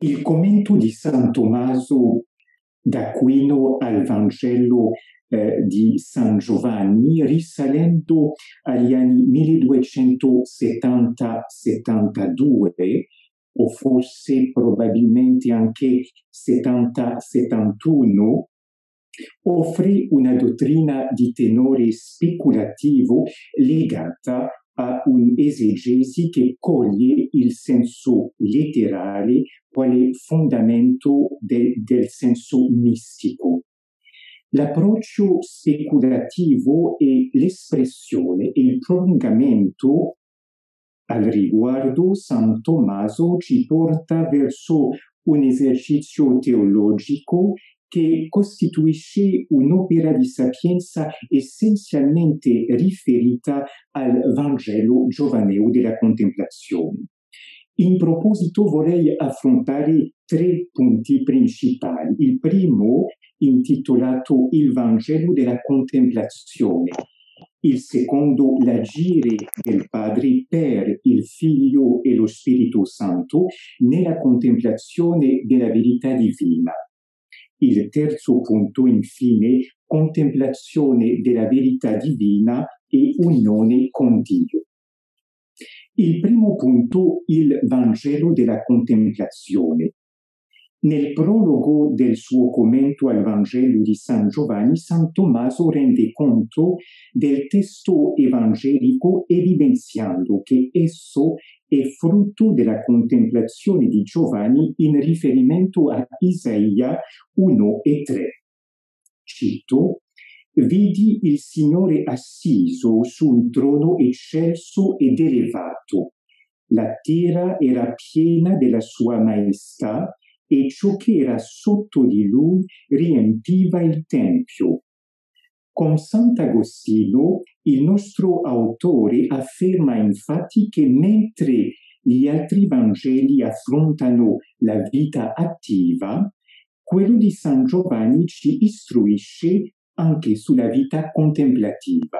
Il commento di San Tommaso d'Aquino al Vangelo eh, di San Giovanni, risalendo agli anni 1270-72, o forse probabilmente anche 70-71, offre una dottrina di tenore speculativo legata a un'esegesi che coglie il senso letterale quale fondamento de, del senso mistico. L'approccio speculativo è l'espressione e il prolungamento al riguardo San Tommaso ci porta verso un esercizio teologico che costituisce un'opera di sapienza essenzialmente riferita al Vangelo giovaneo della contemplazione. In proposito vorrei affrontare tre punti principali. Il primo, intitolato Il Vangelo della contemplazione, il secondo l'agire del Padre per il Figlio e lo Spirito Santo nella contemplazione della verità divina. Il terzo punto, infine, contemplazione della verità divina e unione con Dio. Il primo punto, il Vangelo della contemplazione. Nel prologo del suo commento al Vangelo di San Giovanni, San Tommaso rende conto del testo evangelico evidenziando che esso è frutto della contemplazione di Giovanni in riferimento a Isaia 1 e 3. Cito, vidi il Signore assiso su un trono eccelso ed elevato. La terra era piena della sua maestà e ciò che era sotto di lui riempiva il Tempio. Con Sant'Agostino il nostro autore afferma infatti che mentre gli altri Vangeli affrontano la vita attiva, quello di San Giovanni ci istruisce anche sulla vita contemplativa.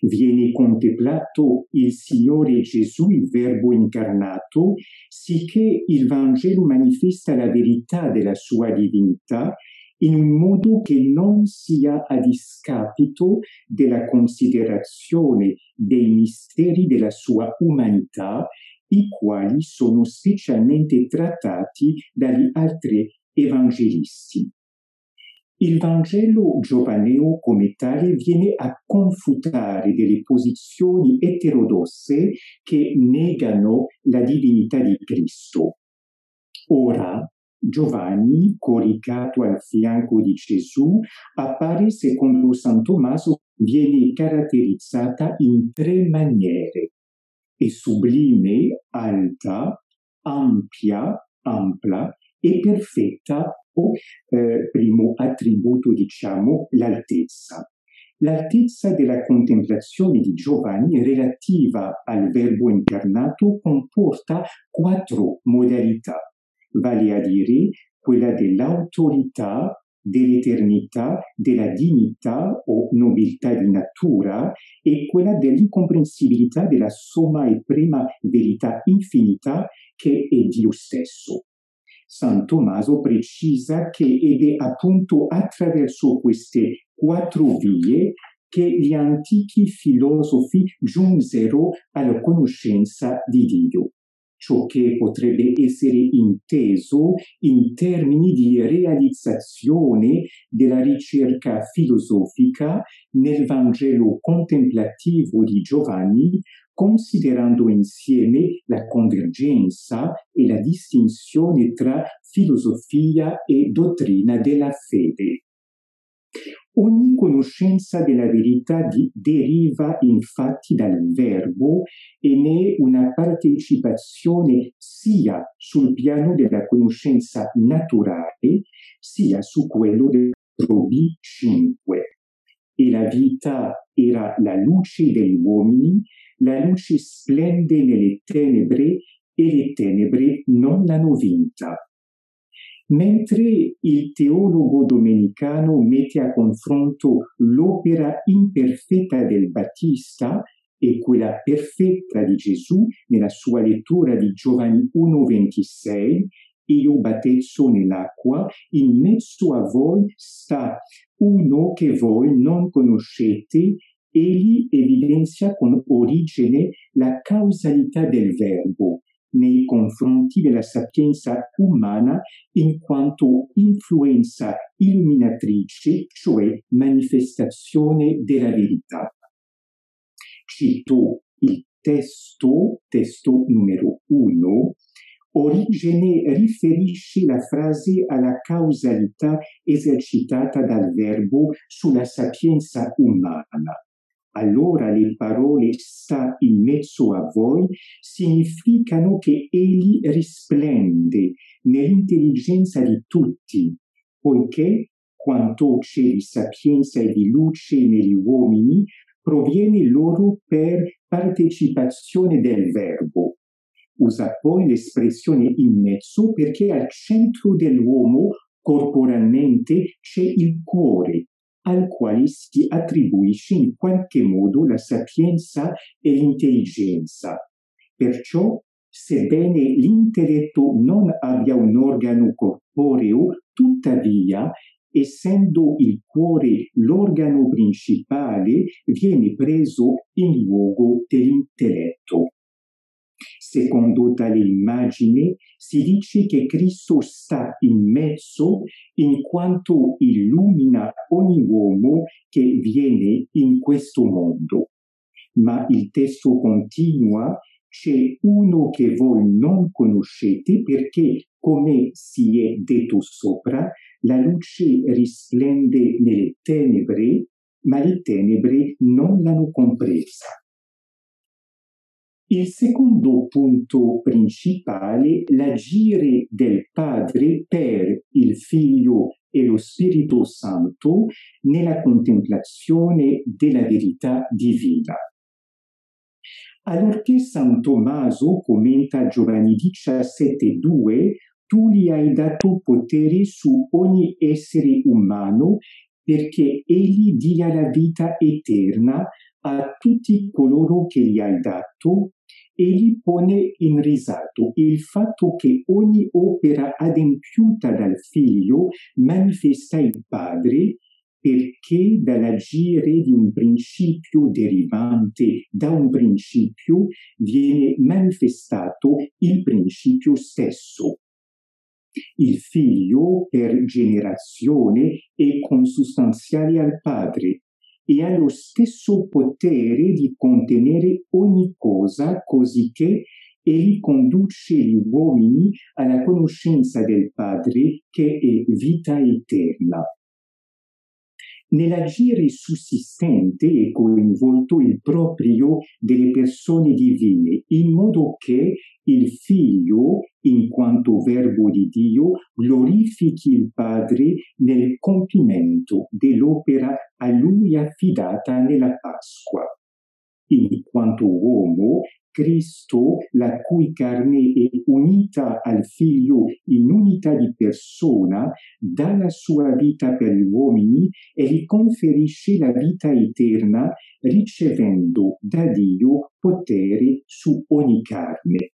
Viene contemplato il Signore Gesù, il Verbo incarnato, sicché il Vangelo manifesta la verità della sua divinità in un modo che non sia a discapito della considerazione dei misteri della sua umanità, i quali sono specialmente trattati dagli altri evangelisti. Il Vangelo giovaneo come tale viene a confutare delle posizioni eterodosse che negano la divinità di Cristo. Ora, Giovanni, coricato al fianco di Gesù, appare secondo San Tommaso viene caratterizzata in tre maniere. È sublime, alta, ampia, ampla e perfetta o eh, primo attributo, diciamo, l'altezza. L'altezza della contemplazione di Giovanni relativa al Verbo incarnato comporta quattro modalità vale a dire quella dell'autorità, dell'eternità, della dignità o nobiltà di natura e quella dell'incomprensibilità della somma e prima verità infinita che è Dio stesso. San Tommaso precisa che ed è appunto attraverso queste quattro vie che gli antichi filosofi giunsero alla conoscenza di Dio. Ciò che potrebbe essere inteso in termini di realizzazione della ricerca filosofica nel Vangelo contemplativo di Giovanni, considerando insieme la convergenza e la distinzione tra filosofia e dottrina della fede. Ogni conoscenza della verità di, deriva infatti dal verbo e ne è una partecipazione sia sul piano della conoscenza naturale sia su quello del probi 5. E la vita era la luce degli uomini, la luce splende nelle tenebre e le tenebre non l'hanno vinta. Mentre il teologo domenicano mette a confronto l'opera imperfetta del Battista e quella perfetta di Gesù nella sua lettura di Giovanni 1,26 io battezzo nell'acqua, in mezzo a voi sta uno che voi non conoscete, egli evidenzia con origine la causalità del verbo nei confronti della sapienza umana in quanto influenza illuminatrice, cioè manifestazione della verità. Cito il testo, testo numero uno, Origene riferisce la frase alla causalità esercitata dal verbo sulla sapienza umana. Allora le parole sta in mezzo a voi significano che egli risplende nell'intelligenza di tutti, poiché quanto c'è di sapienza e di luce negli uomini proviene loro per partecipazione del verbo usa poi l'espressione in mezzo perché al centro dell'uomo corporalmente c'è il cuore, al quale si attribuisce in qualche modo la sapienza e l'intelligenza. Perciò, sebbene l'intelletto non abbia un organo corporeo, tuttavia, essendo il cuore l'organo principale, viene preso in luogo dell'intelletto. Secondo tale immagine si dice che Cristo sta in mezzo in quanto illumina ogni uomo che viene in questo mondo. Ma il testo continua, c'è uno che voi non conoscete perché, come si è detto sopra, la luce risplende nelle tenebre, ma le tenebre non l'hanno compresa. Il secondo punto principale, l'agire del Padre per il Figlio e lo Spirito Santo nella contemplazione della verità divina. Allorché San Tommaso commenta Giovanni 17,2, tu gli hai dato potere su ogni essere umano perché egli dia la vita eterna a tutti coloro che gli hai dato egli pone in risalto il fatto che ogni opera adempiuta dal figlio manifesta il padre perché dall'agire di un principio derivante da un principio viene manifestato il principio stesso. Il figlio per generazione è consustanziale al padre e ha lo stesso potere di contenere ogni cosa così che egli conduce gli uomini alla conoscenza del Padre che è vita eterna. Nell'agire sussistente è coinvolto il proprio delle persone divine, in modo che il Figlio, in quanto Verbo di Dio, glorifichi il Padre nel compimento dell'opera a lui affidata nella Pasqua. In quanto uomo, Cristo, la cui carne è unita al Figlio in unità di persona, dà la sua vita per gli uomini e gli conferisce la vita eterna, ricevendo da Dio potere su ogni carne.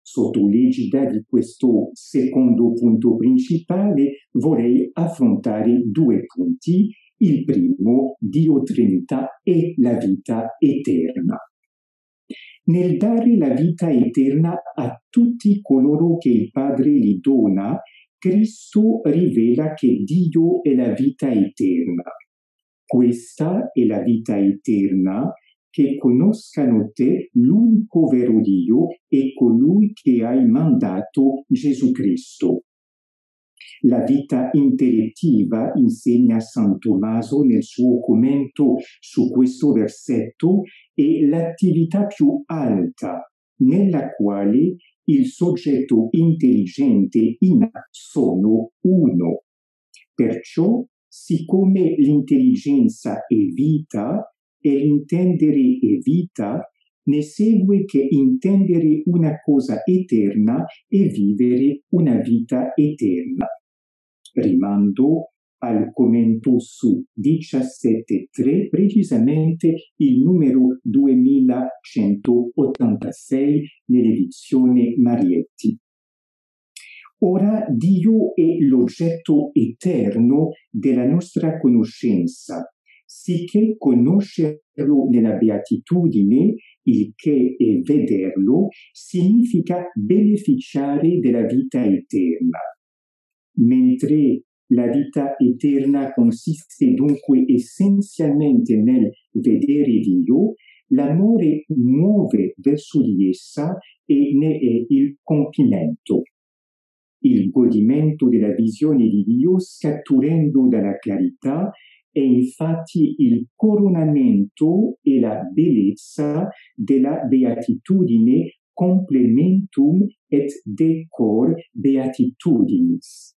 Sotto l'egida di questo secondo punto principale vorrei affrontare due punti. Il primo, Dio Trinità e la vita eterna nel dare la vita eterna a tutti coloro che il Padre gli dona, Cristo rivela che Dio è la vita eterna. Questa è la vita eterna, che conoscano te, l'unico vero Dio, e colui che hai mandato Gesù Cristo. La vita intellettiva, insegna San Tommaso nel suo commento su questo versetto, è l'attività più alta nella quale il soggetto intelligente in sono uno. Perciò, siccome l'intelligenza è vita e l'intendere è vita, ne segue che intendere una cosa eterna è vivere una vita eterna rimando al commento su 17.3, precisamente il numero 2186 nell'edizione Marietti. Ora Dio è l'oggetto eterno della nostra conoscenza, sicché conoscerlo nella beatitudine, il che è vederlo, significa beneficiare della vita eterna. Mentre la vita eterna consiste dunque essenzialmente nel vedere Dio, l'amore muove verso di essa e ne è il compimento. Il godimento della visione di Dio scaturendo dalla carità e infatti il coronamento e la bellezza della beatitudine complementum et decor beatitudinis.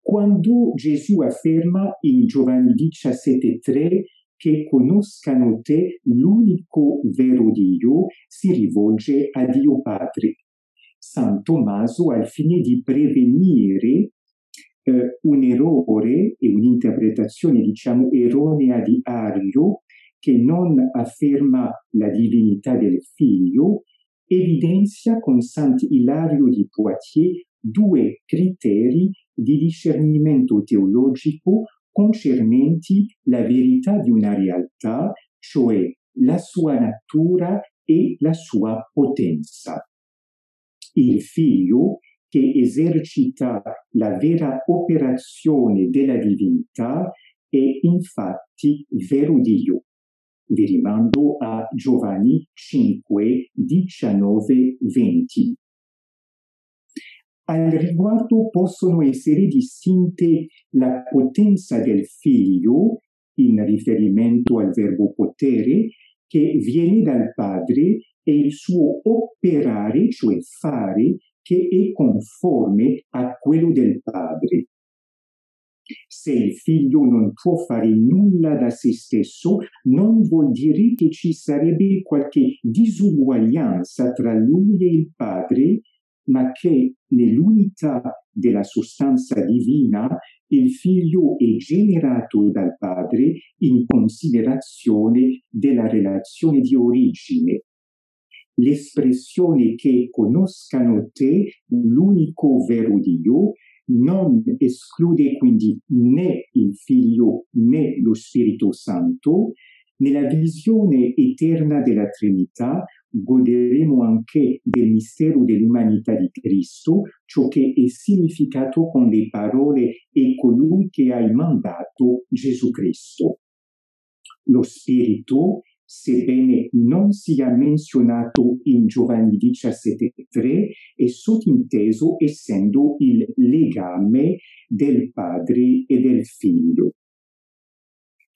Quando Gesù afferma in Giovanni 17,3 che conoscano te l'unico vero Dio, si rivolge a Dio Padre. San Tommaso, al fine di prevenire eh, un errore e un'interpretazione, diciamo, erronea di Ario, che non afferma la divinità del figlio, evidenzia con Sant'Ilario di Poitiers due criteri di discernimento teologico concernenti la verità di una realtà, cioè la sua natura e la sua potenza. Il figlio che esercita la vera operazione della divinità è infatti vero Dio. Vi rimando a Giovanni 5, 19, 20. Al riguardo possono essere distinte la potenza del figlio, in riferimento al verbo potere, che viene dal padre, e il suo operare, cioè fare, che è conforme a quello del padre. Se il figlio non può fare nulla da se stesso, non vuol dire che ci sarebbe qualche disuguaglianza tra lui e il padre, ma che nell'unità della sostanza divina il figlio è generato dal padre in considerazione della relazione di origine l'espressione che conoscano te, l'unico vero Dio, non esclude quindi né il Figlio né lo Spirito Santo. Nella visione eterna della Trinità goderemo anche del mistero dell'umanità di Cristo, ciò che è significato con le parole e colui che hai mandato Gesù Cristo. Lo Spirito sebbene non sia menzionato in Giovanni 17.3, è sottinteso essendo il legame del padre e del figlio.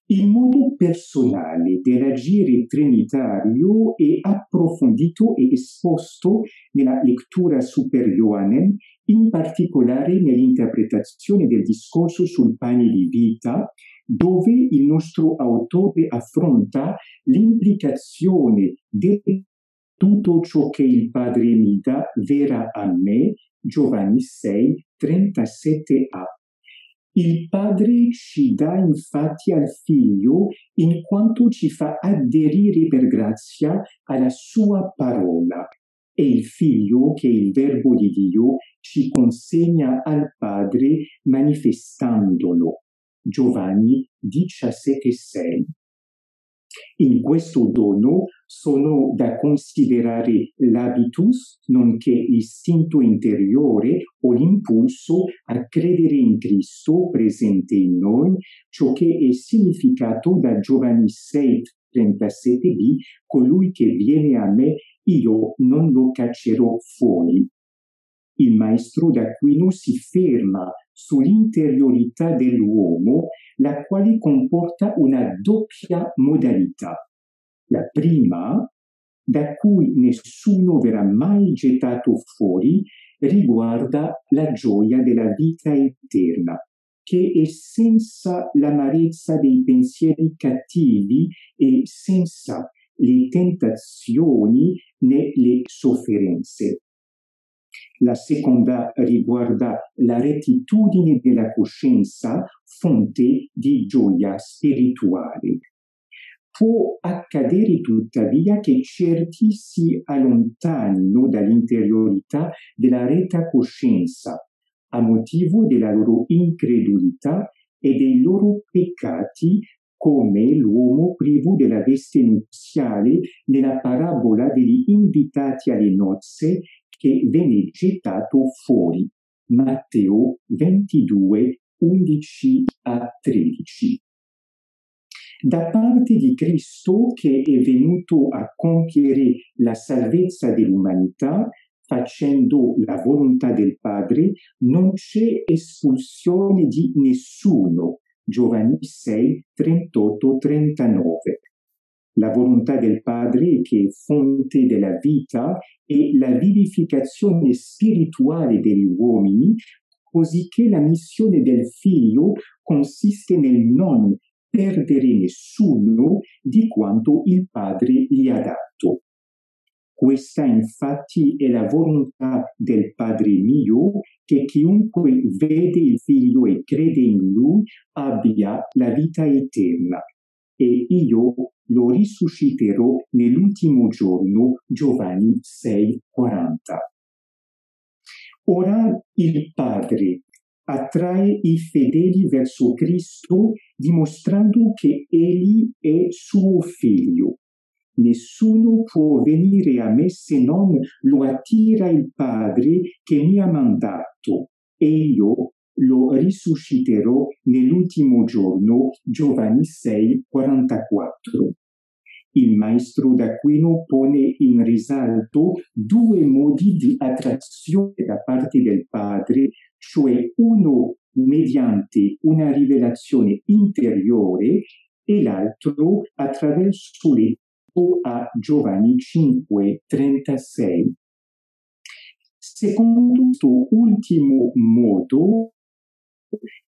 Il modo personale dell'agire trinitario è approfondito e esposto nella lettura super Ioannem, in particolare nell'interpretazione del discorso sul pane di vita, dove il nostro autore affronta l'implicazione di tutto ciò che il Padre mi dà verrà a me, Giovanni 6, 37a. Il Padre ci dà infatti al Figlio in quanto ci fa aderire per grazia alla sua parola e il Figlio, che è il Verbo di Dio, ci consegna al Padre manifestandolo. Giovanni 17,6. In questo dono sono da considerare l'habitus, nonché l'istinto interiore o l'impulso a credere in Cristo presente in noi, ciò che è significato da Giovanni 6, 37b, colui che viene a me, io non lo caccerò fuori. Il maestro d'Aquino si ferma sull'interiorità dell'uomo, la quale comporta una doppia modalità. La prima, da cui nessuno verrà mai gettato fuori, riguarda la gioia della vita eterna, che è senza l'amarezza dei pensieri cattivi e senza le tentazioni né le sofferenze. La seconda riguarda la rettitudine della coscienza, fonte di gioia spirituale. Può accadere tuttavia che certi si allontanino dall'interiorità della retta coscienza a motivo della loro incredulità e dei loro peccati come l'uomo privo della veste nuziale nella parabola degli invitati alle nozze che venne gettato fuori. Matteo 22, 11 a 13. Da parte di Cristo che è venuto a compiere la salvezza dell'umanità, facendo la volontà del Padre, non c'è espulsione di nessuno. Giovanni 6, 38, 39. La volontà del Padre, che è fonte della vita, e la vivificazione spirituale degli uomini, cosicché la missione del Figlio consiste nel non perdere nessuno di quanto il Padre gli ha dato. Questa infatti è la volontà del Padre mio, che chiunque vede il Figlio e crede in Lui abbia la vita eterna. E io lo risusciterò nell'ultimo giorno. Giovanni 6:40. Ora il Padre attrae i fedeli verso Cristo dimostrando che Egli è suo figlio Nessuno può venire a me se non lo attira il Padre che mi ha mandato e io lo risusciterò nell'ultimo giorno. Giovanni 6, 44. Il maestro d'Aquino pone in risalto due modi di attrazione da parte del Padre, cioè uno mediante una rivelazione interiore e l'altro attraverso le a Giovanni 5, 36. Secondo questo ultimo modo,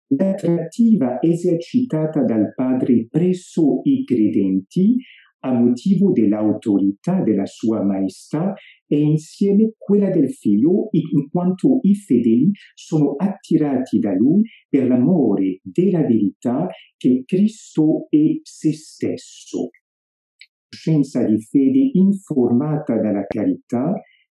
l'attrattiva esercitata dal Padre presso i credenti a motivo dell'autorità della sua maestà è insieme quella del figlio in quanto i fedeli sono attirati da lui per l'amore della verità che Cristo è se stesso. Scienza di fede informata dalla carità,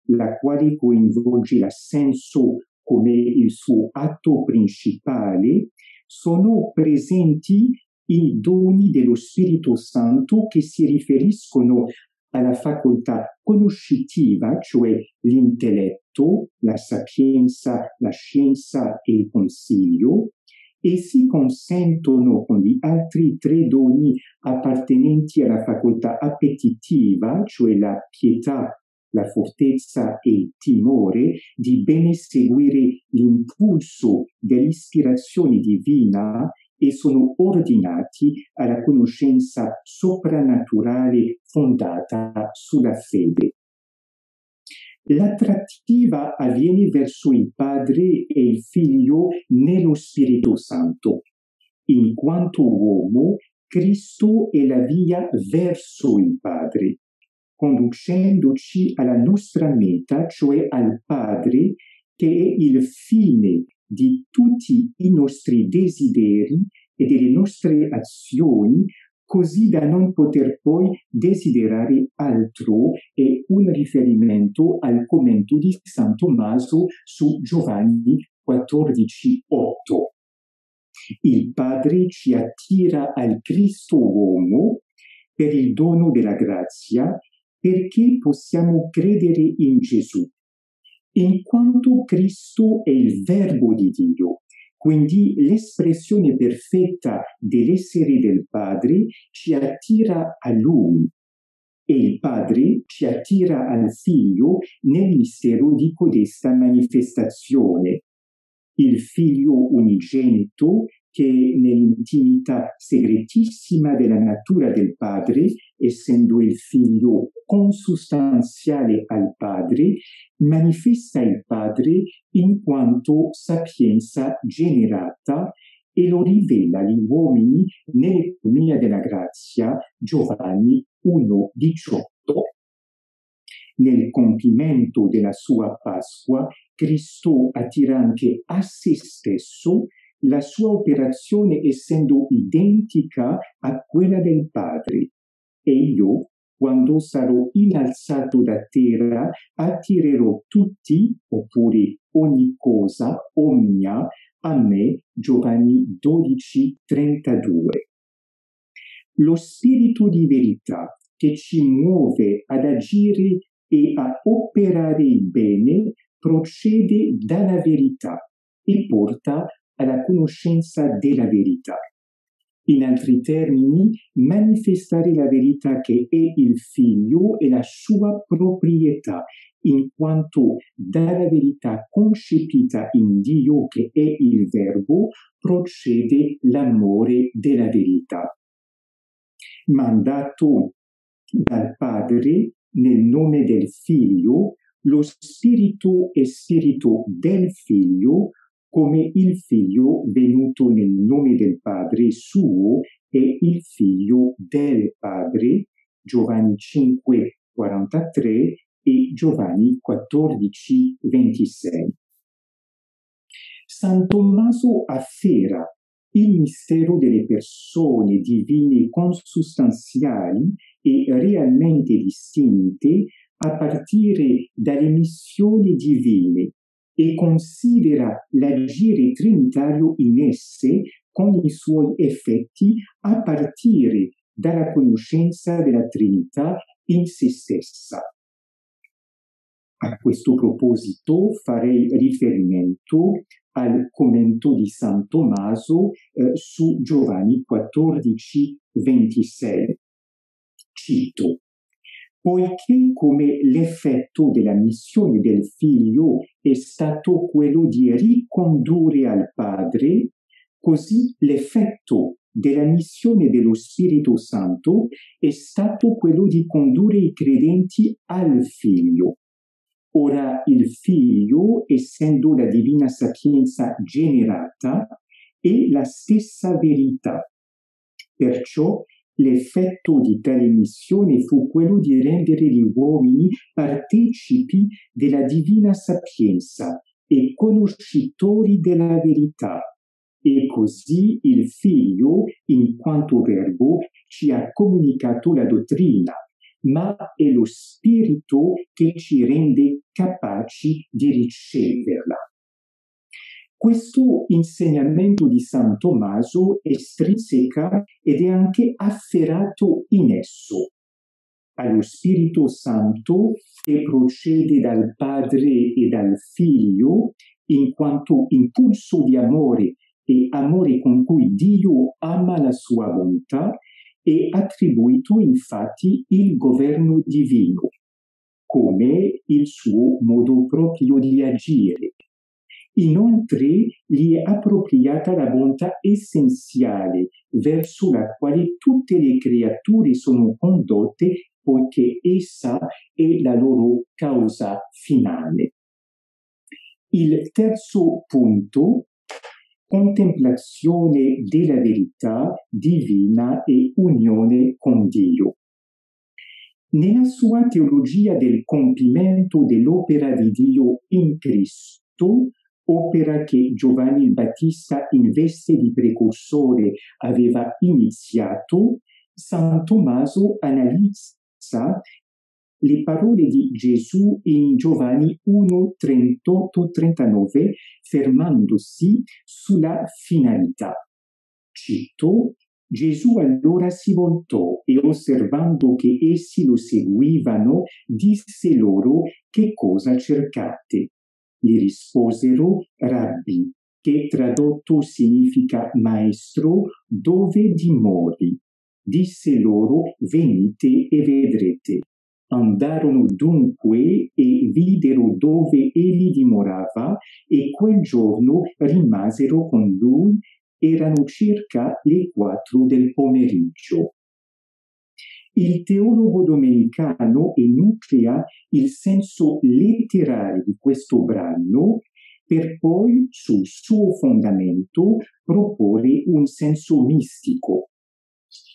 la quale coinvolge l'assenso come il suo atto principale, sono presenti i doni dello Spirito Santo che si riferiscono alla facoltà conoscitiva, cioè l'intelletto, la sapienza, la scienza e il consiglio, e si consentono con gli altri tre doni appartenenti alla facoltà appetitiva, cioè la pietà, la fortezza e il timore, di bene seguire l'impulso dell'ispirazione divina e sono ordinati alla conoscenza soprannaturale fondata sulla fede. L'attrattiva avviene verso il Padre e il Figlio nello Spirito Santo. In quanto uomo, Cristo è la via verso il Padre, conducendoci alla nostra meta, cioè al Padre, che è il fine di tutti i nostri desideri e delle nostre azioni così da non poter poi desiderare altro e un riferimento al commento di San Tommaso su Giovanni 14:8. Il Padre ci attira al Cristo uomo per il dono della grazia perché possiamo credere in Gesù, in quanto Cristo è il Verbo di Dio quindi l'espressione perfetta dell'essere del Padre ci attira a Lui e il Padre ci attira al Figlio nel mistero di codesta manifestazione. Il Figlio unigenito che nell'intimità segretissima della natura del Padre, essendo il figlio consustanziale al Padre, manifesta il Padre in quanto sapienza generata e lo rivela agli uomini nell'economia della grazia Giovanni 1,18. Nel compimento della sua Pasqua, Cristo attira anche a se stesso la sua operazione essendo identica a quella del Padre. E io, quando sarò innalzato da terra, attirerò tutti, oppure ogni cosa, omnia, a me, Giovanni 12, 32. Lo spirito di verità che ci muove ad agire e a operare il bene procede dalla verità e porta alla conoscenza della verità. In altri termini, manifestare la verità che è il figlio e la sua proprietà, in quanto dalla verità concepita in Dio che è il verbo procede l'amore della verità. Mandato dal Padre nel nome del Figlio, lo Spirito è Spirito del Figlio, come il Figlio venuto nel nome del Padre suo è il Figlio del Padre, Giovanni 5, 43 e Giovanni 14, 26. San Tommaso afferra il mistero delle persone divine consustanziali e realmente distinte a partire dalle missioni divine e considera l'agire trinitario in esse con i suoi effetti a partire dalla conoscenza della Trinità in se stessa. A questo proposito farei riferimento al commento di San Tommaso eh, su Giovanni 14, 26. Cito, poiché come l'effetto della missione del figlio è stato quello di ricondurre al Padre, così l'effetto della missione dello Spirito Santo è stato quello di condurre i credenti al figlio. Ora il figlio, essendo la divina sapienza generata, è la stessa verità. Perciò L'effetto di tale missione fu quello di rendere gli uomini partecipi della divina sapienza e conoscitori della verità. E così il Figlio, in quanto Verbo, ci ha comunicato la dottrina, ma è lo Spirito che ci rende capaci di riceverla. Questo insegnamento di San Tommaso estrinseca ed è anche afferrato in esso. Allo Spirito Santo che procede dal Padre e dal Figlio, in quanto impulso di amore e amore con cui Dio ama la sua bontà, è attribuito infatti il governo divino, come il suo modo proprio di agire Inoltre gli è appropriata la bontà essenziale verso la quale tutte le creature sono condotte poiché essa è la loro causa finale. Il terzo punto, contemplazione della verità divina e unione con Dio. Nella sua teologia del compimento dell'opera di Dio in Cristo, opera che Giovanni il Battista in veste di precursore aveva iniziato, San Tommaso analizza le parole di Gesù in Giovanni 1, 38-39, fermandosi sulla finalità. Cito, Gesù allora si voltò e osservando che essi lo seguivano, disse loro che cosa cercate. Gli risposero Rabbi, che tradotto significa maestro, dove dimori? Disse loro, venite e vedrete. Andarono dunque e videro dove egli dimorava e quel giorno rimasero con lui, erano circa le quattro del pomeriggio. Il teologo domenicano enuclea il senso letterale di questo brano per poi sul suo fondamento proporre un senso mistico.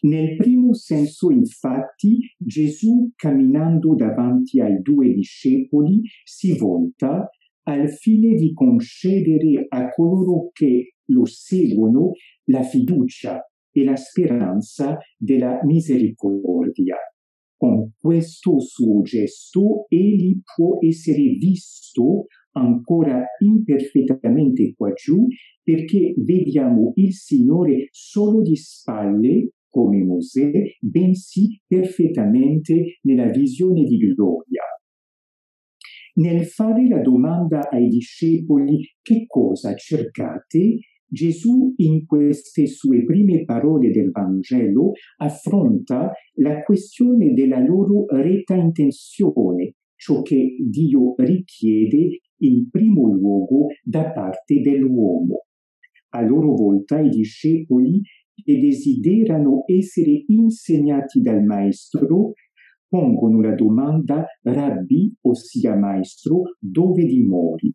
Nel primo senso, infatti, Gesù, camminando davanti ai due discepoli, si volta, al fine di concedere a coloro che lo seguono la fiducia e la speranza della misericordia. Con questo suo gesto egli può essere visto ancora imperfettamente qua giù perché vediamo il Signore solo di spalle come Mosè, bensì perfettamente nella visione di gloria. Nel fare la domanda ai discepoli che cosa cercate, Gesù in queste sue prime parole del Vangelo affronta la questione della loro retta intenzione, ciò che Dio richiede in primo luogo da parte dell'uomo. A loro volta i discepoli che desiderano essere insegnati dal Maestro pongono la domanda Rabbi, ossia Maestro, dove dimori?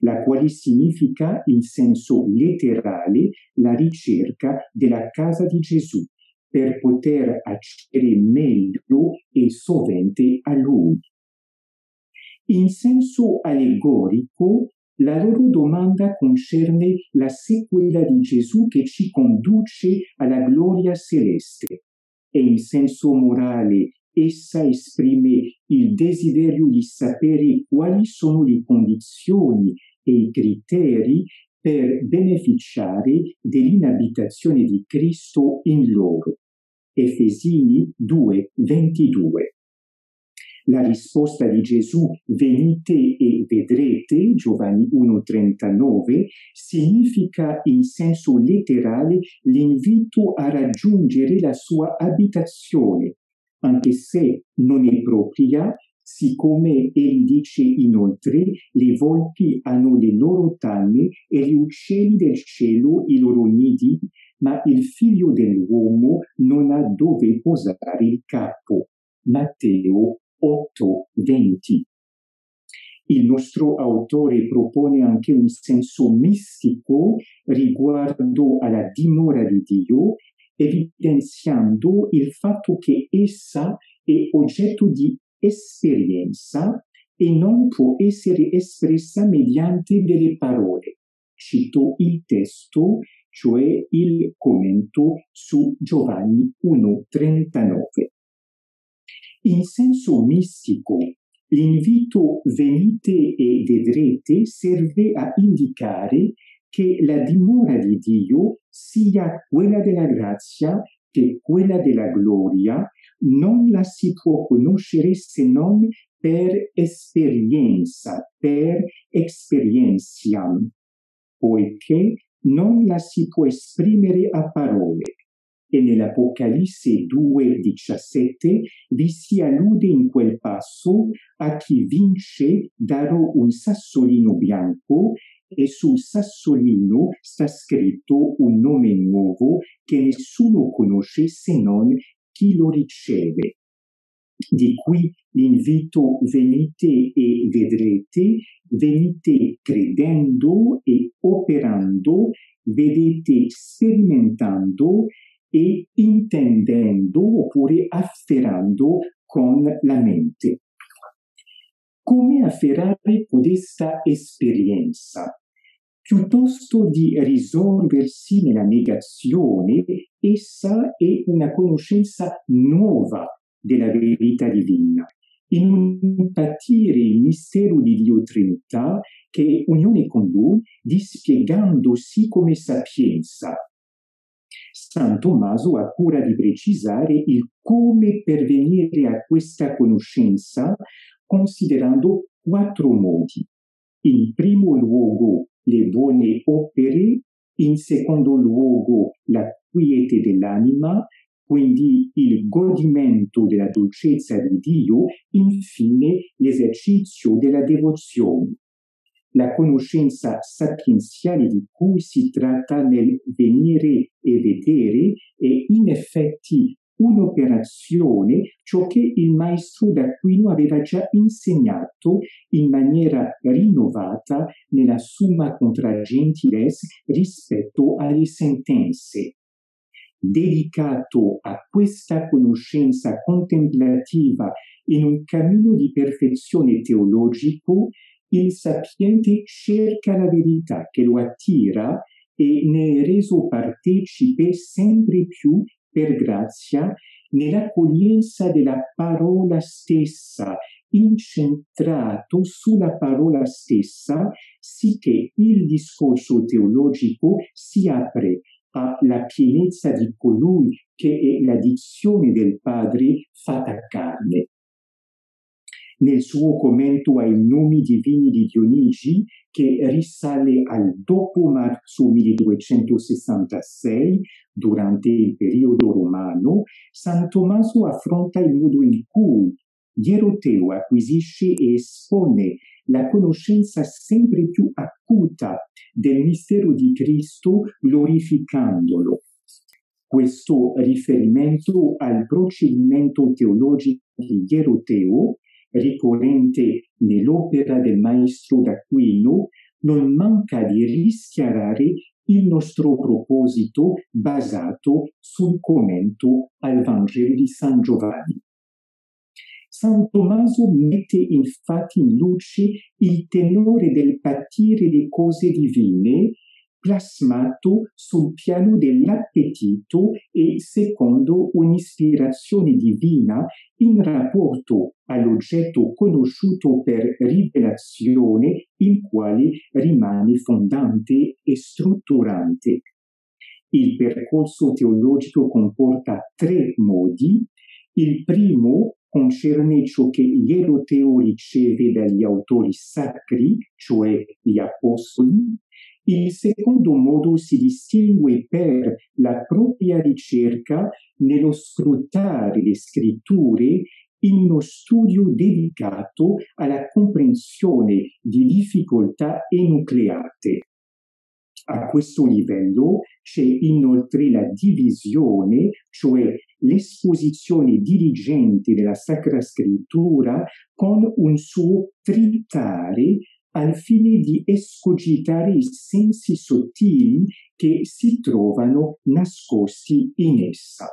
La quale significa in senso letterale la ricerca della casa di Gesù per poter accedere meglio e sovente a Lui. In senso allegorico, la loro domanda concerne la sequela di Gesù che ci conduce alla gloria celeste e in senso morale essa esprime il desiderio di sapere quali sono le condizioni e i criteri per beneficiare dell'inabitazione di Cristo in loro. Efesini 2, 22. La risposta di Gesù, venite e vedrete, Giovanni 1,39, significa in senso letterale l'invito a raggiungere la sua abitazione, anche se non è propria, siccome egli dice inoltre, le volpi hanno le loro tane e gli uccelli del cielo i loro nidi, ma il figlio dell'uomo non ha dove posare il capo. Matteo 8:20. Il nostro autore propone anche un senso mistico riguardo alla dimora di Dio, evidenziando il fatto che essa è oggetto di esperienza e non può essere espressa mediante delle parole. Cito il testo, cioè il commento su Giovanni 1.39. In senso mistico, l'invito venite e vedrete serve a indicare che la dimora di Dio sia quella della grazia che quella della gloria, non la si può conoscere se non per esperienza, per experientiam, poiché non la si può esprimere a parole. E nell'Apocalisse 2,17 vi si allude in quel passo a chi vince darò un sassolino bianco e sul sassolino sta scritto un nome nuovo che nessuno conosce se non chi lo riceve. Di qui l'invito venite e vedrete, venite credendo e operando, vedete sperimentando e intendendo oppure afferrando con la mente. Come afferrare questa esperienza? Piuttosto di risolversi nella negazione, essa è una conoscenza nuova della verità divina, in un patire il mistero di Dio Trinità che è unione con Lui, dispiegandosi come sapienza, San Tommaso ha cura di precisare il come pervenire a questa conoscenza considerando quattro modi. In primo luogo le buone opere, in secondo luogo la quiete dell'anima, quindi il godimento della dolcezza di Dio, infine l'esercizio della devozione. La conoscenza sapienziale di cui si tratta nel venire e vedere è in effetti un'operazione, ciò che il maestro d'Aquino aveva già insegnato in maniera rinnovata nella Summa contra Gentiles rispetto alle sentenze. Dedicato a questa conoscenza contemplativa in un cammino di perfezione teologico, il sapiente cerca la verità che lo attira e ne è reso partecipe sempre più per grazia nell'accoglienza della parola stessa, incentrato sulla parola stessa, sicché il discorso teologico si apre alla pienezza di colui che è la dizione del Padre fatta carne. Nel suo commento ai nomi divini di Dionigi, che risale al dopo marzo 1266, durante il periodo romano, San Tommaso affronta il modo in cui Ieroteo acquisisce e espone la conoscenza sempre più acuta del mistero di Cristo glorificandolo. Questo riferimento al procedimento teologico di Ieroteo ricorrente nell'opera del maestro d'Aquino, non manca di rischiarare il nostro proposito basato sul commento al Vangelo di San Giovanni. San Tommaso mette infatti in luce il tenore del patire le cose divine plasmato sul piano dell'appetito e secondo un'ispirazione divina in rapporto all'oggetto conosciuto per rivelazione, il quale rimane fondante e strutturante. Il percorso teologico comporta tre modi. Il primo concerne ciò che Ieroteo riceve dagli autori sacri, cioè gli apostoli, il secondo modo si distingue per la propria ricerca nello scrutare le scritture in uno studio dedicato alla comprensione di difficoltà enucleate. A questo livello c'è inoltre la divisione, cioè l'esposizione dirigente della Sacra Scrittura con un suo tritare al fine di escogitare i sensi sottili che si trovano nascosti in essa.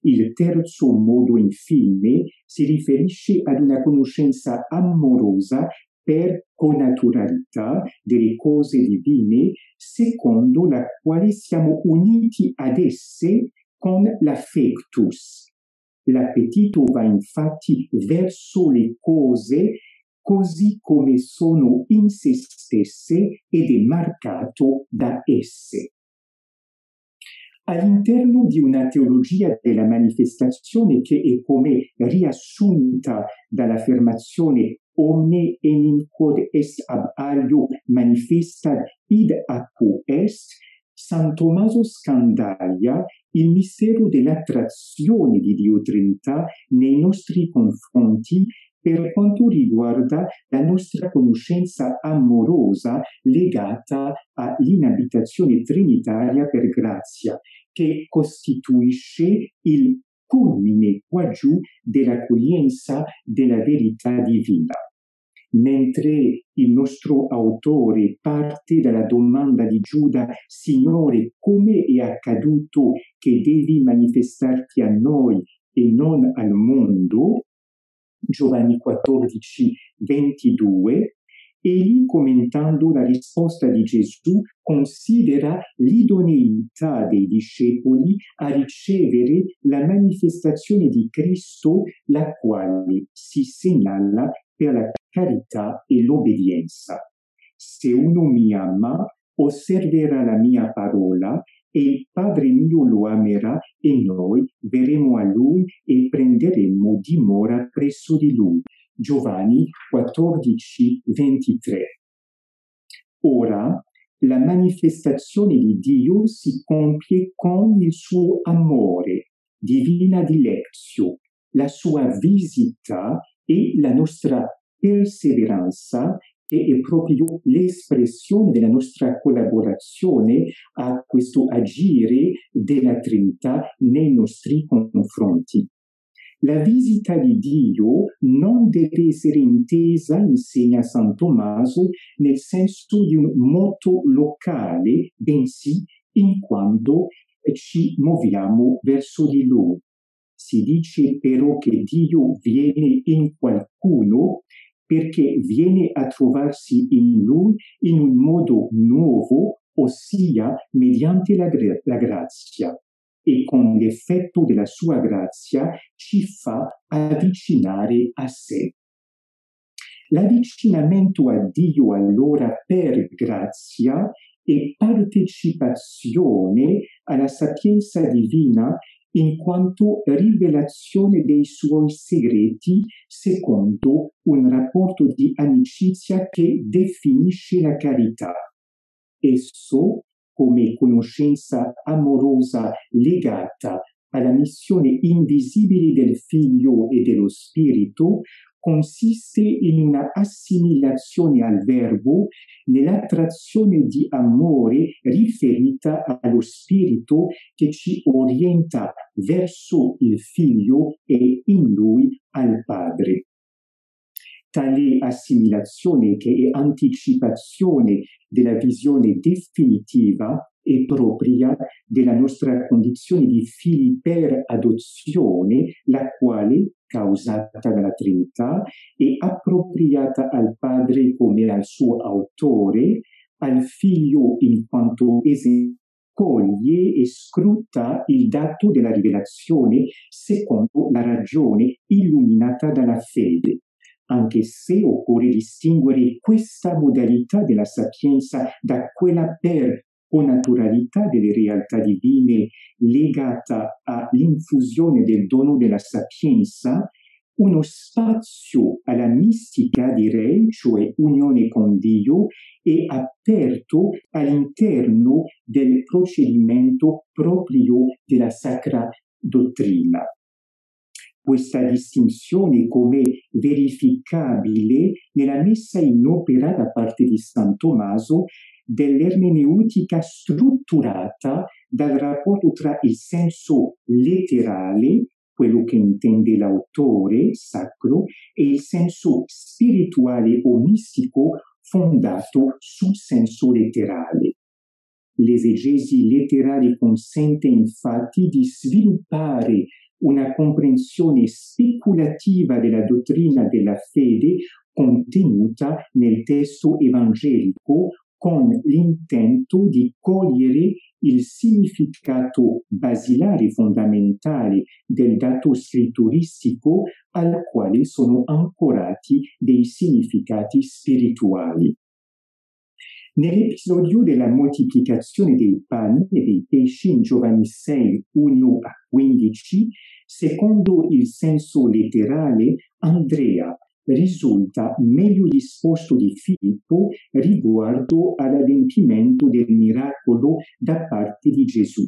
Il terzo modo infine si riferisce ad una conoscenza amorosa per connaturalità delle cose divine, secondo la quale siamo uniti ad esse con l'affectus. L'appetito va infatti verso le cose così come sono in se stesse ed è marcato da esse. All'interno di una teologia della manifestazione che è come riassunta dall'affermazione omne enim quod est ab alio manifesta id acu est, San Tommaso scandaglia il mistero dell'attrazione di Dio Trinità nei nostri confronti per quanto riguarda la nostra conoscenza amorosa legata all'inabitazione trinitaria per grazia, che costituisce il culmine qua giù dell'accoglienza della verità divina. Mentre il nostro autore parte dalla domanda di Giuda, Signore, come è accaduto che devi manifestarti a noi e non al mondo, Giovanni 14, 22, egli commentando la risposta di Gesù considera l'idoneità dei discepoli a ricevere la manifestazione di Cristo, la quale si segnala per la carità e l'obbedienza. Se uno mi ama, osserverà la mia parola e il Padre mio lo amerà e noi verremo a lui e prenderemo dimora presso di lui. Giovanni 14, 23. Ora, la manifestazione di Dio si compie con il suo amore, divina dilexio, la sua visita e la nostra perseveranza che è proprio l'espressione della nostra collaborazione a questo agire della Trinità nei nostri confronti. La visita di Dio non deve essere intesa, insegna San Tommaso, nel senso di un moto locale, bensì in quanto ci muoviamo verso di Lui. Si dice però che Dio viene in qualcuno perché viene a trovarsi in lui in un modo nuovo, ossia mediante la, la grazia e con l'effetto della sua grazia ci fa avvicinare a sé. L'avvicinamento a Dio allora per grazia e partecipazione alla sapienza divina in quanto rivelazione dei suoi segreti secondo un rapporto di amicizia che definisce la carità. Esso, come conoscenza amorosa legata alla missione invisibile del Figlio e dello Spirito, consiste in una assimilazione al verbo nell'attrazione di amore riferita allo spirito che ci orienta verso il figlio e in lui al padre. Tale assimilazione che è anticipazione della visione definitiva e propria della nostra condizione di figli per adozione, la quale causata dalla Trinità e appropriata al Padre come al suo autore, al Figlio in quanto esempio e scruta il dato della rivelazione secondo la ragione illuminata dalla fede, anche se occorre distinguere questa modalità della sapienza da quella per connaturalità delle realtà divine legata all'infusione del dono della sapienza, uno spazio alla mistica, direi, cioè unione con Dio, è aperto all'interno del procedimento proprio della sacra dottrina. Questa distinzione come verificabile nella messa in opera da parte di San Tommaso dell'ermeneutica strutturata dal rapporto tra il senso letterale, quello che intende l'autore sacro, e il senso spirituale o mistico fondato sul senso letterale. L'esegesi letterale consente infatti di sviluppare una comprensione speculativa della dottrina della fede contenuta nel testo evangelico con l'intento di cogliere il significato basilare fondamentale del dato scritturistico al quale sono ancorati dei significati spirituali. Nell'episodio della moltiplicazione dei pani e dei pesci in Giovanni 6, 1 a 15, secondo il senso letterale, Andrea risulta meglio disposto di Filippo riguardo all'adempimento del miracolo da parte di Gesù.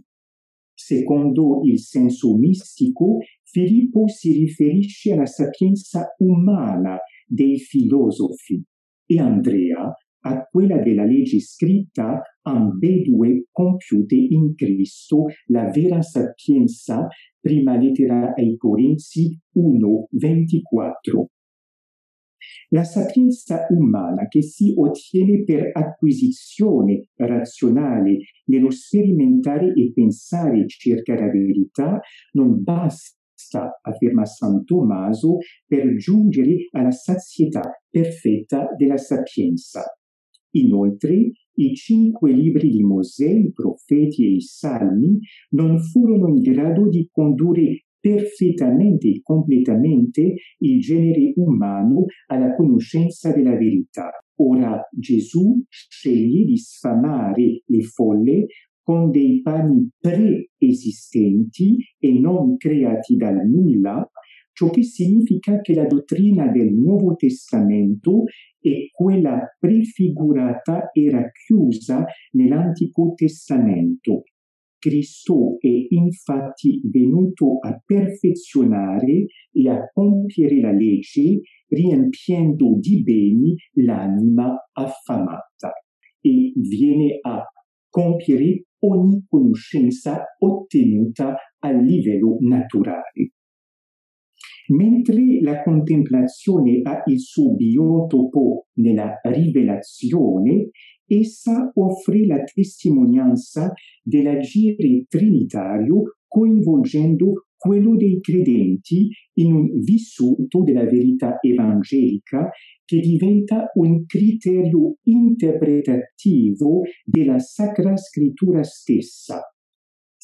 Secondo il senso mistico, Filippo si riferisce alla sapienza umana dei filosofi e Andrea a quella della legge scritta, ambedue compiute in Cristo la vera sapienza, prima lettera ai Corinzi 1, 24. La sapienza umana che si ottiene per acquisizione razionale nello sperimentare e pensare circa la verità non basta, afferma San Tommaso, per giungere alla sazietà perfetta della sapienza. Inoltre, i cinque libri di Mosè, i profeti e i salmi non furono in grado di condurre perfettamente e completamente il genere umano alla conoscenza della verità. Ora Gesù sceglie di sfamare le folle con dei pani preesistenti e non creati dal nulla, ciò che significa che la dottrina del Nuovo Testamento e quella prefigurata era chiusa nell'Antico Testamento Cristo è infatti venuto a perfezionare e a compiere la legge, riempiendo di beni l'anima affamata e viene a compiere ogni conoscenza ottenuta a livello naturale. Mentre la contemplazione ha il suo biotopo nella rivelazione, essa offre la testimonianza dell'agire trinitario coinvolgendo quello dei credenti in un vissuto della verità evangelica che diventa un criterio interpretativo della Sacra Scrittura stessa.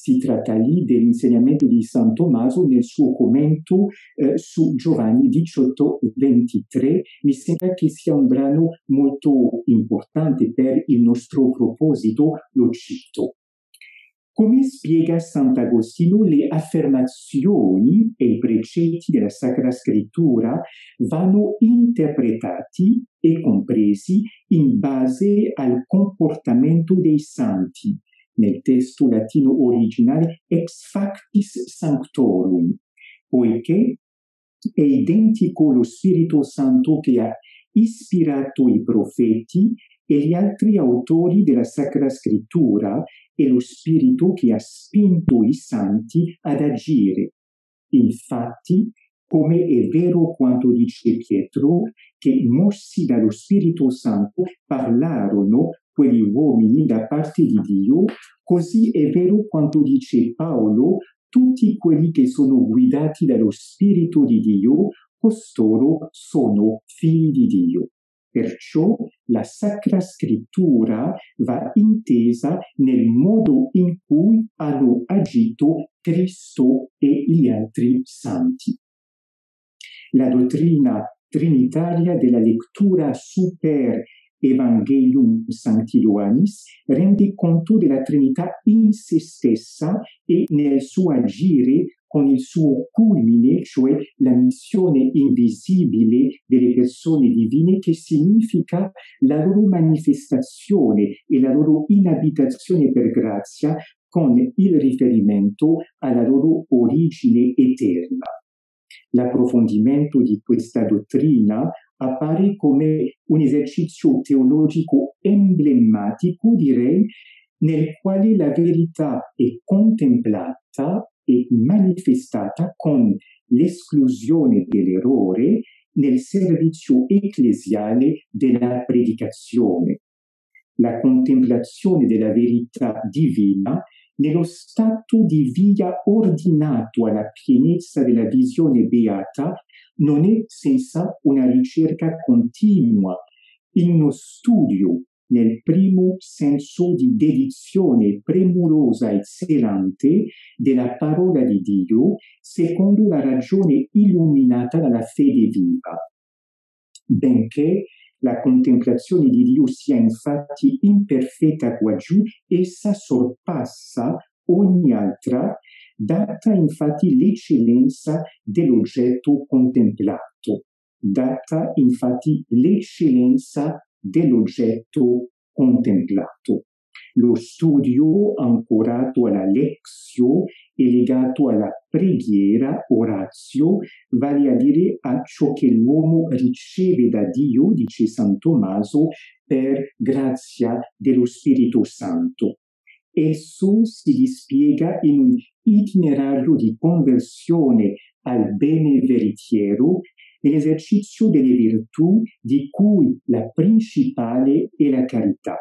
Si tratta lì dell'insegnamento di San Tommaso nel suo commento eh, su Giovanni 18:23. Mi sembra che sia un brano molto importante per il nostro proposito, lo cito. Come spiega Sant'Agostino, le affermazioni e i precetti della Sacra Scrittura vanno interpretati e compresi in base al comportamento dei santi, nel testo latino originale ex factis sanctorum, poiché è identico lo Spirito Santo che ha ispirato i profeti e gli altri autori della Sacra Scrittura è lo Spirito che ha spinto i santi ad agire. Infatti, come è vero quanto dice Pietro, che mossi dallo Spirito Santo parlarono quegli uomini da parte di Dio, così è vero quanto dice Paolo, tutti quelli che sono guidati dallo Spirito di Dio, costoro sono figli di Dio. Perciò la Sacra Scrittura va intesa nel modo in cui hanno agito Cristo e gli altri santi. La dottrina trinitaria della lettura super Evangelium Sancti Ioannis rende conto della Trinità in se stessa e nel suo agire con il suo culmine, cioè la missione invisibile delle persone divine, che significa la loro manifestazione e la loro inabitazione per grazia con il riferimento alla loro origine eterna. L'approfondimento di questa dottrina appare come un esercizio teologico emblematico, direi, nel quale la verità è contemplata e manifestata con l'esclusione dell'errore nel servizio ecclesiale della predicazione. La contemplazione della verità divina nello stato di via ordinato alla pienezza della visione beata non è senza una ricerca continua, in uno studio nel primo senso di dedizione premurosa e zelante della parola di Dio, secondo la ragione illuminata dalla fede viva. Benché la contemplazione di Dio sia infatti imperfetta qua giù, essa sorpassa ogni altra, data infatti l'eccellenza dell'oggetto contemplato, data infatti l'eccellenza dell'oggetto contemplato. Lo studio ancorato alla lexio e legato alla preghiera, orazio, vale a dire a ciò che l'uomo riceve da Dio, dice San Tommaso, per grazia dello Spirito Santo. Esso si dispiega in un itinerario di conversione al bene veritiero nell'esercizio delle virtù di cui la principale è la carità.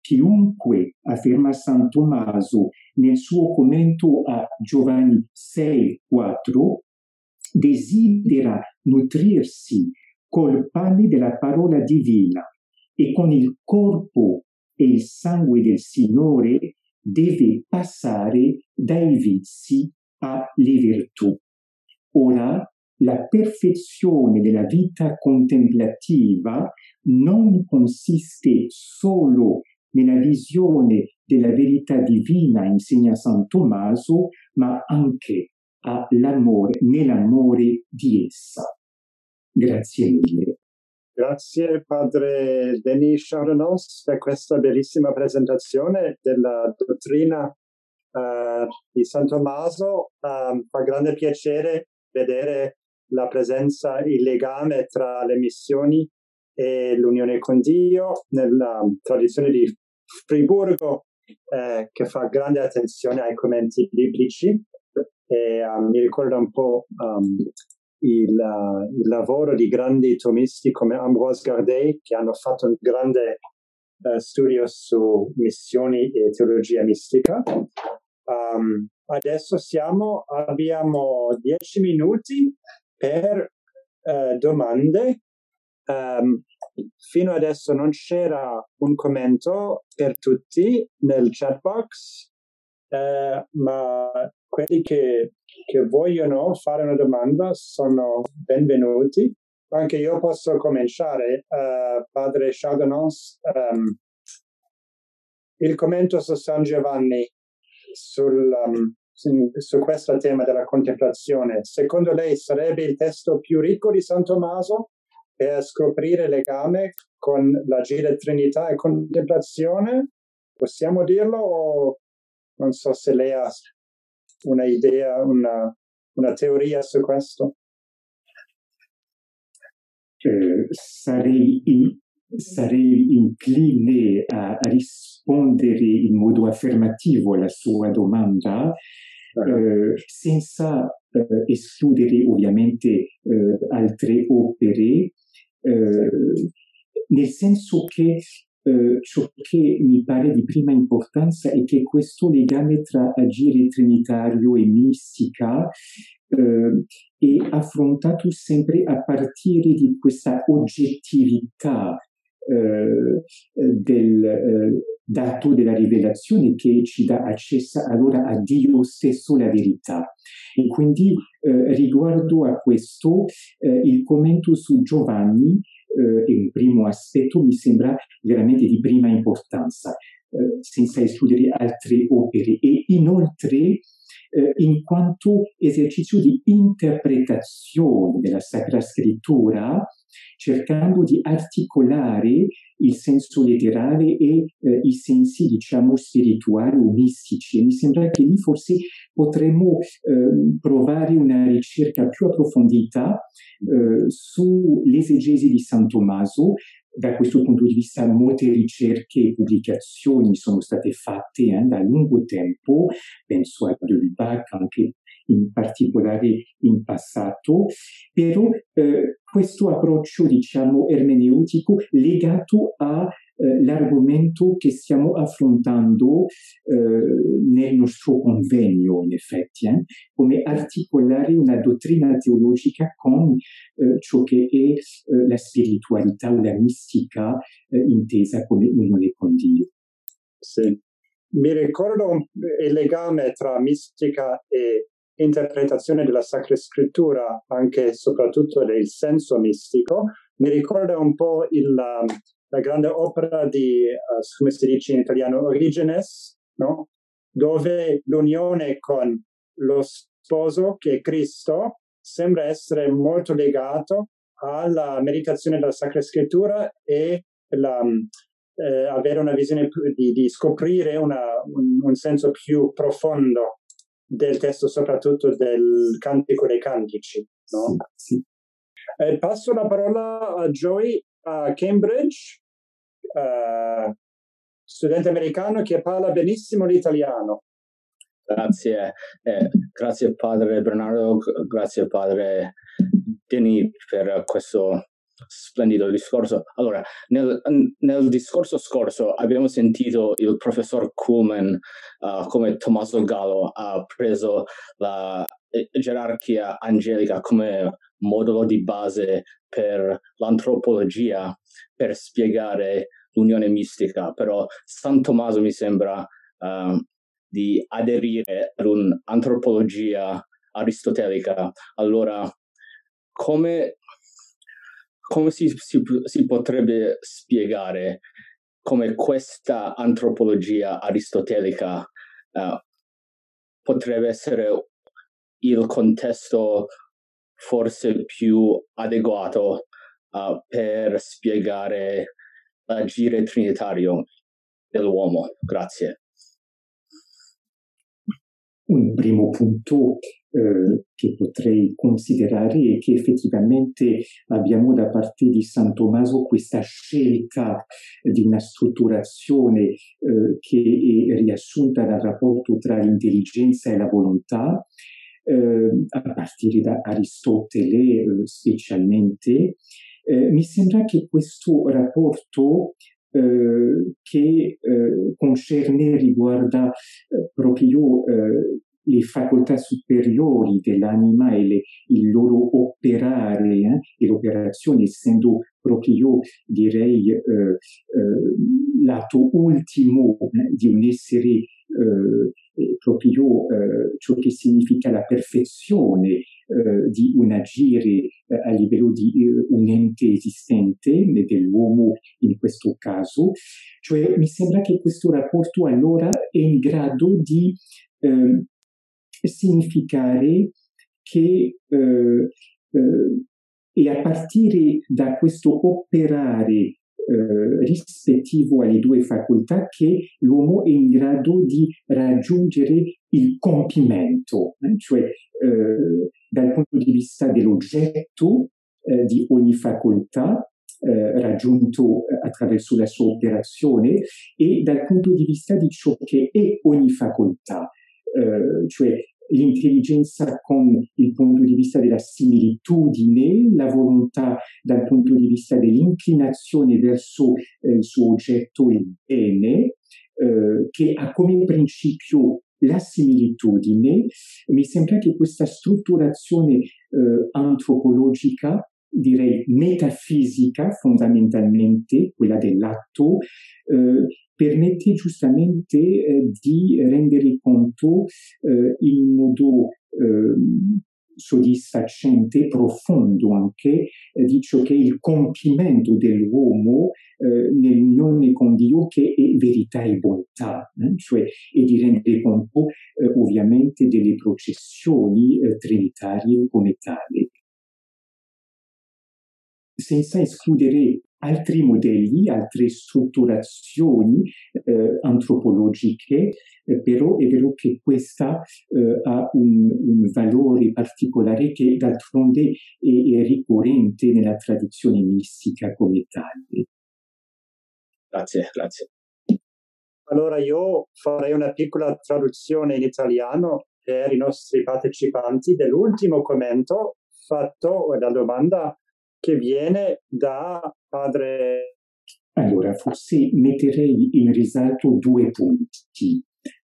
Chiunque, afferma San Tommaso nel suo commento a Giovanni 6,4, desidera nutrirsi col pane della parola divina e con il corpo e il sangue del Signore deve passare dai vizi alle virtù. Ora la perfezione della vita contemplativa non consiste solo nella visione della verità divina, insegna San Tommaso, ma anche nell'amore di essa. Grazie mille. Grazie padre Denis Chardonnans per questa bellissima presentazione della dottrina uh, di San Tommaso. Uh, fa grande piacere vedere la presenza, il legame tra le missioni e l'unione con Dio nella tradizione di Friburgo eh, che fa grande attenzione ai commenti biblici e um, mi ricorda un po' um, il, uh, il, lavoro di grandi tomisti come Ambroise Gardet che hanno fatto un grande uh, studio su missioni e teologia mistica. Um, adesso siamo, abbiamo dieci minuti per uh, domande. Um, fino adesso non c'era un commento per tutti nel chat box, uh, ma quelli che, che, vogliono fare una domanda sono benvenuti. Anche io posso cominciare, uh, padre Chardonnans. Um, il commento su San Giovanni sul, um, su questo tema della contemplazione. Secondo lei sarebbe il testo più ricco di San Tommaso per scoprire legame con l'agire Trinità e contemplazione? Possiamo dirlo o non so se lei ha una idea, una, una teoria su questo? Eh, sarei in, sarei incline a rispondere in modo affermativo alla sua domanda eh, senza eh, escludere ovviamente eh, altre opere, eh, nel senso che Uh, ciò che mi pare di prima importanza è che questo legame tra agire trinitario e mistica uh, è affrontato sempre a partire di questa oggettività eh, del eh, dato della rivelazione che ci dà accesso allora a Dio stesso la verità. E quindi eh, riguardo a questo, eh, il commento su Giovanni eh, è un primo aspetto, mi sembra veramente di prima importanza, eh, senza escludere altre opere. E inoltre, in quanto esercizio di interpretazione della Sacra Scrittura, cercando di articolare il senso letterale e eh, i sensi, diciamo, spirituali o mistici. E mi sembra che lì forse potremmo eh, provare una ricerca più approfondita eh, sull'esegesi di San Tommaso. Da questo punto di vista molte ricerche e pubblicazioni sono state fatte eh, da lungo tempo, penso a Bach, anche in particolare in passato, però eh, questo approccio, diciamo, ermeneutico legato all'argomento eh, che stiamo affrontando eh, nel nostro convegno, in effetti, eh, come articolare una dottrina teologica con eh, ciò che è eh, la spiritualità o la mistica intesa come unione con Dio. Sì. Mi ricordo il legame tra mistica e interpretazione della Sacra Scrittura, anche e soprattutto del senso mistico, mi ricorda un po' il, la grande opera di, uh, come si dice in italiano, Origenes, no? dove l'unione con lo sposo, che è Cristo, sembra essere molto legato alla meditazione della Sacra Scrittura e la, eh, avere una visione di, di scoprire una, un, un senso più profondo del testo, soprattutto del Cantico dei Cantici. No? Eh, passo la parola a Joey a Cambridge, uh, studente americano che parla benissimo l'italiano. Grazie, eh, grazie padre Bernardo, grazie padre Denis per questo splendido discorso. Allora, nel, nel, discorso scorso abbiamo sentito il professor Kuhlman uh, come Tommaso Gallo ha preso la eh, gerarchia angelica come modulo di base per l'antropologia per spiegare l'unione mistica, però San Tommaso mi sembra uh, di aderire ad un'antropologia aristotelica. Allora, come come si, si, si potrebbe spiegare come questa antropologia aristotelica uh, potrebbe essere il contesto forse più adeguato uh, per spiegare l'agire trinitario dell'uomo. Grazie. Un primo punto eh, che potrei considerare è che effettivamente abbiamo da parte di San Tommaso questa scelta di una strutturazione eh, che è riassunta dal rapporto tra l'intelligenza e la volontà, eh, a partire da Aristotele eh, specialmente. Eh, mi sembra che questo rapporto eh, che eh, concerne, riguarda eh, proprio le facoltà superiori dell'anima e le, il loro operare eh, e l'operazione essendo proprio io direi eh, eh, lato ultimo eh, di un essere eh, proprio eh, ciò che significa la perfezione di un agire a livello di un ente esistente dell'uomo in questo caso, cioè mi sembra che questo rapporto allora è in grado di eh, significare che eh, eh, e a partire da questo operare eh, rispettivo alle due facoltà che l'uomo è in grado di raggiungere il compimento, eh? cioè eh, dal punto di vista dell'oggetto eh, di ogni facoltà eh, raggiunto attraverso la sua operazione e dal punto di vista di ciò che è ogni facoltà, eh, cioè l'intelligenza con il punto di vista della similitudine, la volontà dal punto di vista dell'inclinazione verso eh, il suo oggetto, il bene, eh, che ha come principio la similitudine, mi sembra che questa strutturazione eh, antropologica direi metafisica fondamentalmente, quella dell'atto, eh, permette giustamente eh, di rendere conto eh, in modo ehm, soddisfacente, profondo anche, eh, di ciò che è il compimento dell'uomo eh, nell'unione con Dio che è verità e bontà, eh? cioè e di rendere conto eh, ovviamente delle processioni eh, trinitarie come tali senza escludere altri modelli, altre strutturazioni eh, antropologiche, eh, però è vero che questa eh, ha un, un, valore particolare che d'altronde è, è, ricorrente nella tradizione mistica come tale. Grazie, grazie. Allora io farei una piccola traduzione in italiano per i nostri partecipanti dell'ultimo commento fatto, la domanda che viene da padre. Allora, forse metterei in risalto due punti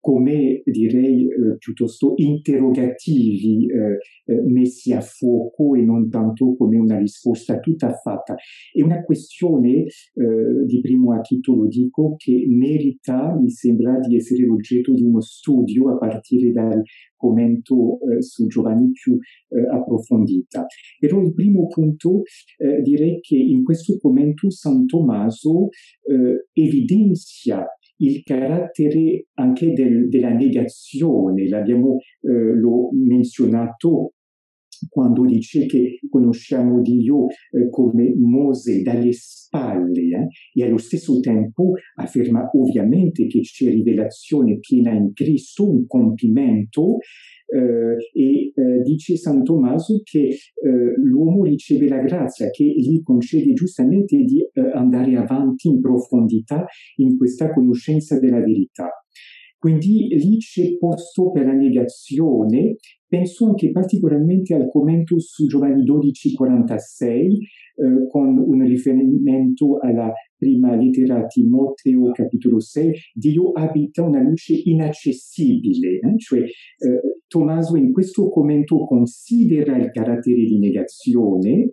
come direi eh, piuttosto interrogativi eh, eh, messi a fuoco e non tanto come una risposta tutta fatta. È una questione eh, di primo acchito, lo dico, che merita, mi sembra, di essere l'oggetto di uno studio a partire dal commento eh, su Giovanni più approfondita. Però il primo punto direi che in questo commento San Tommaso evidenzia il carattere anche del, della negazione, l'abbiamo eh, l'ho menzionato quando dice che conosciamo Dio eh, come Mosè dalle spalle eh, e allo stesso tempo afferma ovviamente che c'è rivelazione piena in Cristo, un compimento e eh, dice San Tommaso che eh, l'uomo riceve la grazia che gli concede giustamente di eh, andare avanti in profondità in questa conoscenza della verità. Quindi lì c'è posto per la negazione, penso anche particolarmente al commento su Giovanni 12,46, eh, con un riferimento alla prima lettera a Timoteo, capitolo 6, Dio abita una luce inaccessibile, eh? cioè eh, Tommaso in questo commento considera il carattere di negazione,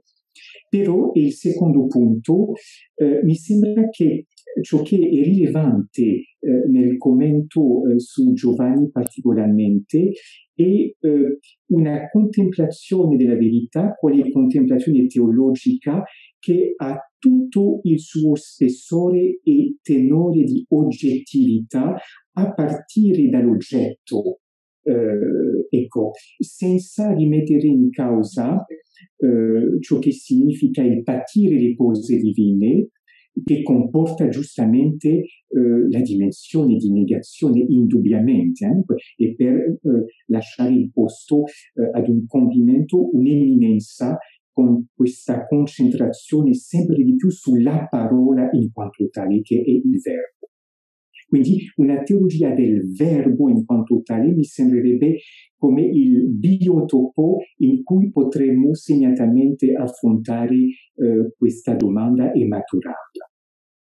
però il secondo punto eh, mi sembra che ciò che è rilevante eh, nel commento eh, su Giovanni particolarmente è eh, una contemplazione della verità, quale contemplazione teologica che ha tutto il suo spessore e tenore di oggettività a partire dall'oggetto. Eh, ecco, senza rimettere in causa eh, ciò che significa il patire le cose divine, che comporta giustamente eh, la dimensione di negazione indubbiamente eh, e per eh, lasciare il posto eh, ad un compimento, un'eminenza con questa concentrazione sempre di più sulla parola in quanto tale che è il verbo. Quindi una teologia del verbo in quanto tale mi sembrerebbe come il biotopo in cui potremmo segnatamente affrontare eh, questa domanda e maturarla.